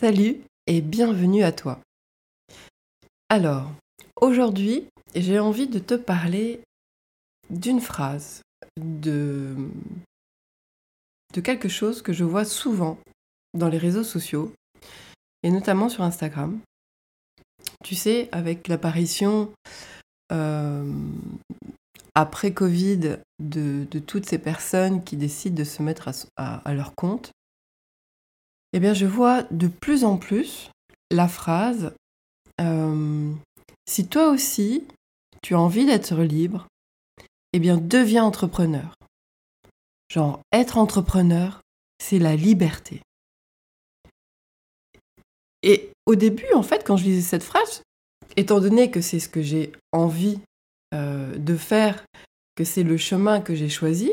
Salut et bienvenue à toi. Alors, aujourd'hui, j'ai envie de te parler d'une phrase, de, quelque chose que je vois souvent dans les réseaux sociaux, et notamment sur Instagram. Tu sais, avec l'apparition euh, après Covid de, toutes ces personnes qui décident de se mettre à leur compte, eh bien, je vois de plus en plus la phrase euh, Si toi aussi, tu as envie d'être libre, eh bien, deviens entrepreneur. Genre, être entrepreneur, c'est la liberté. Et au début, en fait, quand je lisais cette phrase, étant donné que c'est ce que j'ai envie euh, de faire, que c'est le chemin que j'ai choisi,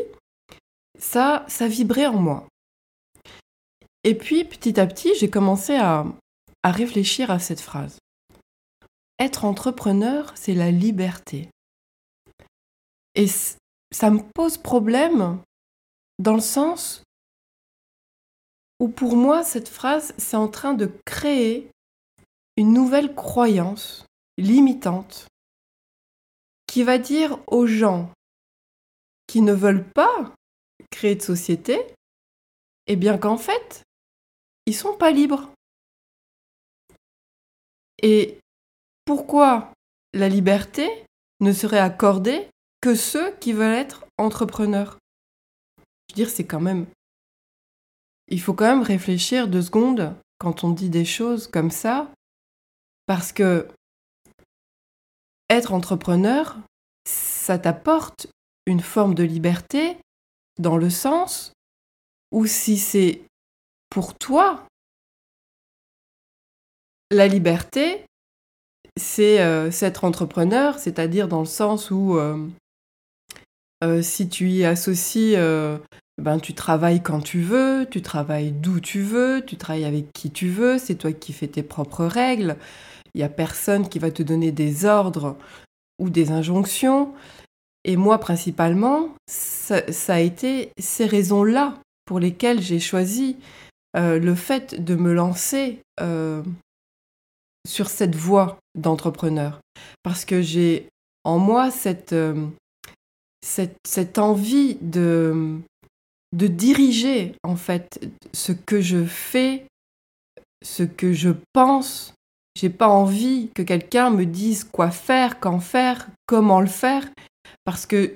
ça, ça vibrait en moi. Et puis, petit à petit, j'ai commencé à, réfléchir à cette phrase. Être entrepreneur, c'est la liberté. Et ça me pose problème dans le sens où pour moi, cette phrase, c'est en train de créer une nouvelle croyance limitante qui va dire aux gens qui ne veulent pas créer de société, eh bien qu'en fait, ils sont pas libres. Et pourquoi la liberté ne serait accordée que ceux qui veulent être entrepreneurs? Je veux dire, c'est quand même... Il faut quand même réfléchir deux secondes quand on dit des choses comme ça, parce que être entrepreneur, ça t'apporte une forme de liberté dans le sens où si c'est pour toi, la liberté, c'est euh, être entrepreneur, c'est-à-dire dans le sens où euh, euh, si tu y associes, ben, tu travailles quand tu veux, tu travailles d'où tu veux, tu travailles avec qui tu veux, c'est toi qui fais tes propres règles, il n'y a personne qui va te donner des ordres ou des injonctions. Et moi, principalement, ça a été ces raisons-là pour lesquelles j'ai choisi euh, le fait de me lancer euh, sur cette voie d'entrepreneur. Parce que j'ai en moi cette, euh, cette, envie de, de diriger en fait ce que je fais, ce que je pense. J'ai pas envie que quelqu'un me dise quoi faire, quand faire, comment le faire, parce que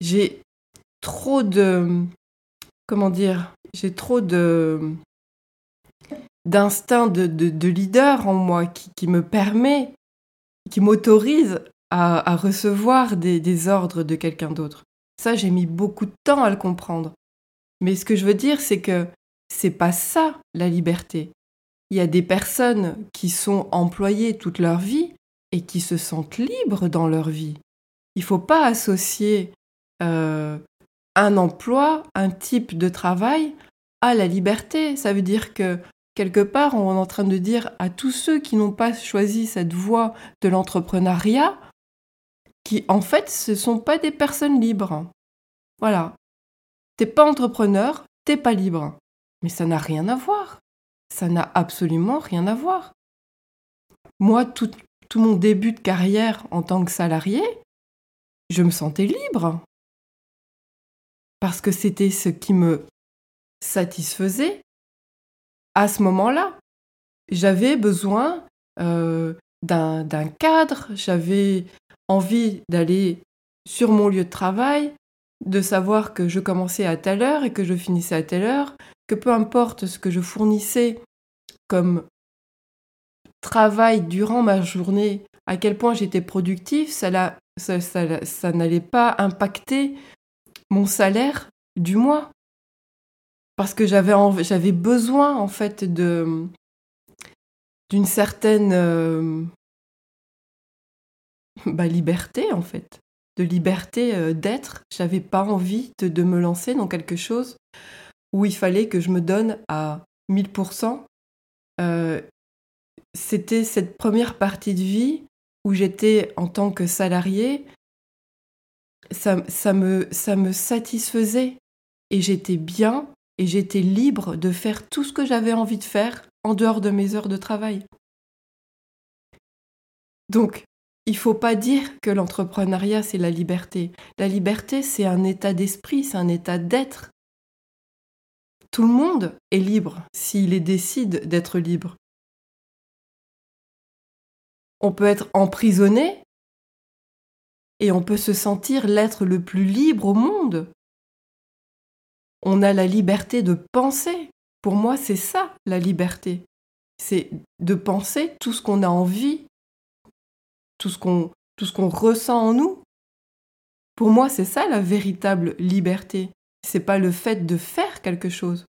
j'ai trop de comment dire, j'ai trop de d'instinct de, leader en moi qui, me permet, qui m'autorise à, recevoir des, ordres de quelqu'un d'autre. Ça, j'ai mis beaucoup de temps à le comprendre. Mais ce que je veux dire, c'est que c'est pas ça la liberté. Il y a des personnes qui sont employées toute leur vie et qui se sentent libres dans leur vie. Il ne faut pas associer euh, un emploi, un type de travail à la liberté. Ça veut dire que quelque part, on est en train de dire à tous ceux qui n'ont pas choisi cette voie de l'entrepreneuriat, qui en fait, ce ne sont pas des personnes libres. Voilà. T'es pas entrepreneur, t'es pas libre. Mais ça n'a rien à voir. Ça n'a absolument rien à voir. Moi, tout, tout mon début de carrière en tant que salarié, je me sentais libre. Parce que c'était ce qui me satisfaisait à ce moment-là. J'avais besoin euh, d'un cadre, j'avais envie d'aller sur mon lieu de travail, de savoir que je commençais à telle heure et que je finissais à telle heure, que peu importe ce que je fournissais comme travail durant ma journée, à quel point j'étais productif, ça, ça n'allait pas impacter mon salaire du mois parce que j'avais j'avais besoin en fait de d'une certaine euh, bah, liberté en fait, de liberté euh, d'être. J'avais pas envie de, me lancer dans quelque chose où il fallait que je me donne à 1000%. Euh, c'était cette première partie de vie où j'étais en tant que salarié, ça, ça, me, ça me satisfaisait et j'étais bien et j'étais libre de faire tout ce que j'avais envie de faire en dehors de mes heures de travail. Donc, il faut pas dire que l'entrepreneuriat, c'est la liberté. La liberté, c'est un état d'esprit, c'est un état d'être. Tout le monde est libre s'il décide d'être libre. On peut être emprisonné et on peut se sentir l'être le plus libre au monde. On a la liberté de penser. Pour moi, c'est ça la liberté. C'est de penser tout ce qu'on a envie, tout ce qu'on tout ressent en nous. Pour moi, c'est ça la véritable liberté. C'est pas le fait de faire quelque chose.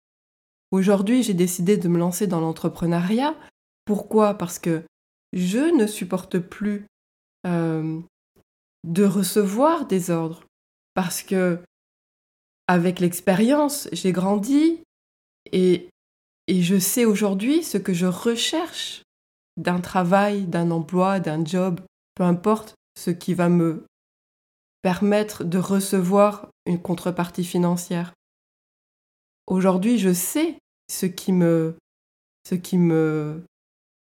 Aujourd'hui, j'ai décidé de me lancer dans l'entrepreneuriat. Pourquoi? Parce que je ne supporte plus euh, de recevoir des ordres. Parce que, avec l'expérience, j'ai grandi et, je sais aujourd'hui ce que je recherche d'un travail, d'un emploi, d'un job, peu importe ce qui va me permettre de recevoir une contrepartie financière. Aujourd'hui, je sais ce qui me ce qui me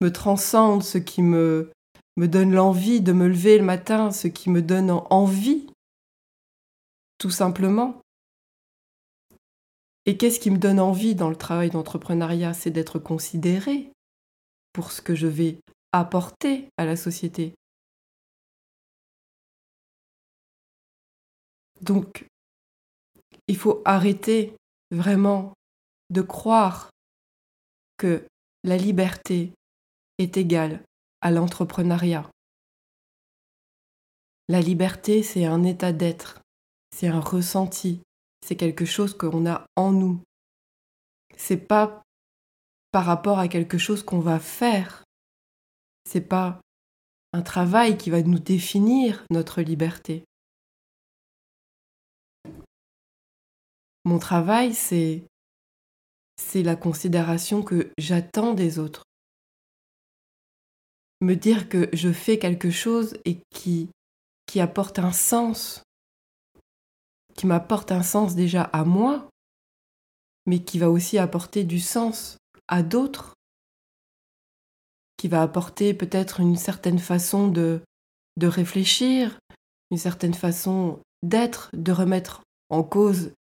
me transcende, ce qui me me donne l'envie de me lever le matin, ce qui me donne envie, tout simplement. Et qu'est-ce qui me donne envie dans le travail d'entrepreneuriat C'est d'être considéré pour ce que je vais apporter à la société. Donc, il faut arrêter vraiment de croire que la liberté est égale à l'entrepreneuriat. La liberté, c'est un état d'être, c'est un ressenti, c'est quelque chose qu'on a en nous. C'est pas par rapport à quelque chose qu'on va faire. C'est pas un travail qui va nous définir notre liberté. Mon travail, c'est c'est la considération que j'attends des autres me dire que je fais quelque chose et qui, qui apporte un sens, qui m'apporte un sens déjà à moi, mais qui va aussi apporter du sens à d'autres, qui va apporter peut-être une certaine façon de, de réfléchir, une certaine façon d'être, de remettre en cause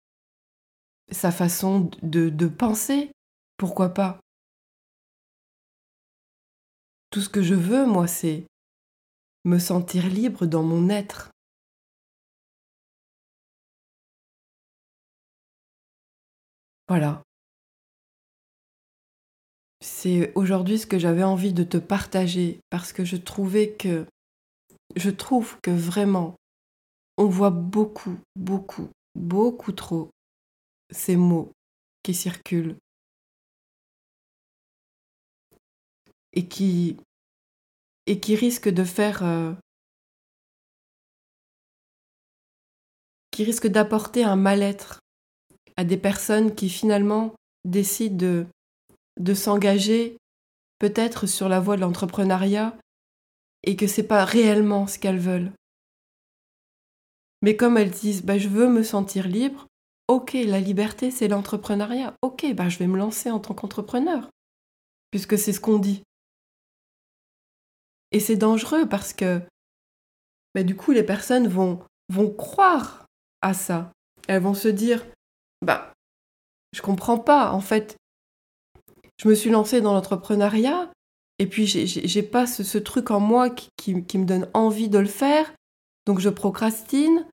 sa façon de, de penser, pourquoi pas tout ce que je veux, moi, c'est me sentir libre dans mon être. Voilà. C'est aujourd'hui ce que j'avais envie de te partager parce que je trouvais que je trouve que vraiment on voit beaucoup, beaucoup, beaucoup trop ces mots qui circulent et qui, et qui risque de faire... Euh, qui risque d'apporter un mal-être à des personnes qui finalement décident de, s'engager peut-être sur la voie de l'entrepreneuriat et que c'est pas réellement ce qu'elles veulent. Mais comme elles disent bah, je veux me sentir libre, ok, la liberté c'est l'entrepreneuriat, ok, bah, je vais me lancer en tant qu'entrepreneur, puisque c'est ce qu'on dit. Et c'est dangereux parce que bah, du coup, les personnes vont, vont croire à ça. Elles vont se dire, bah, je comprends pas, en fait, je me suis lancée dans l'entrepreneuriat, et puis j'ai pas ce, truc en moi qui, me donne envie de le faire, donc je procrastine,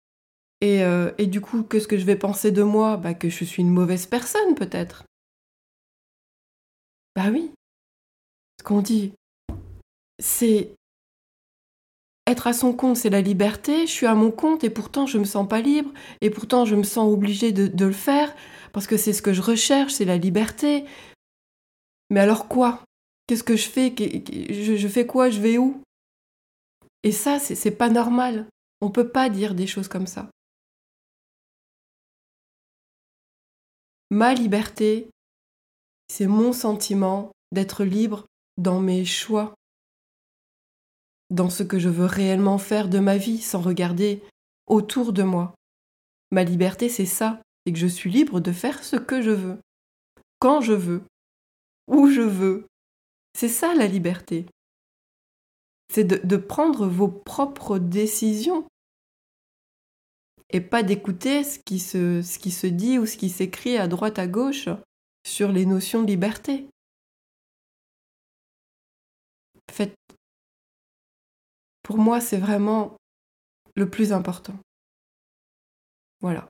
et, euh, et du coup, qu'est-ce que je vais penser de moi? Bah, Que je suis une mauvaise personne, peut-être. Bah oui. Ce qu'on dit, c'est être à son compte, c'est la liberté. Je suis à mon compte et pourtant je me sens pas libre et pourtant je me sens obligée de, le faire parce que c'est ce que je recherche, c'est la liberté. Mais alors quoi? Qu'est-ce que je fais? Je, fais quoi? Je vais où? Et ça, c'est pas normal. On peut pas dire des choses comme ça. Ma liberté, c'est mon sentiment d'être libre dans mes choix, dans ce que je veux réellement faire de ma vie sans regarder autour de moi. Ma liberté, c'est ça, c'est que je suis libre de faire ce que je veux. quand je veux, où je veux. C'est ça la liberté. C'est de, prendre vos propres décisions et pas d'écouter ce, qui se, ce qui se dit ou ce qui s'écrit à droite à gauche sur les notions de liberté. Faites... Pour moi, c'est vraiment le plus important. Voilà.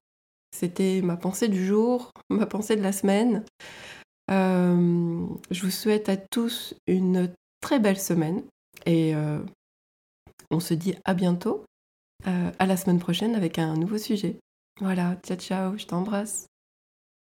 C'était ma pensée du jour, ma pensée de la semaine. Euh, je vous souhaite à tous une très belle semaine et euh, on se dit à bientôt, euh, à la semaine prochaine avec un nouveau sujet. Voilà, ciao ciao, je t'embrasse.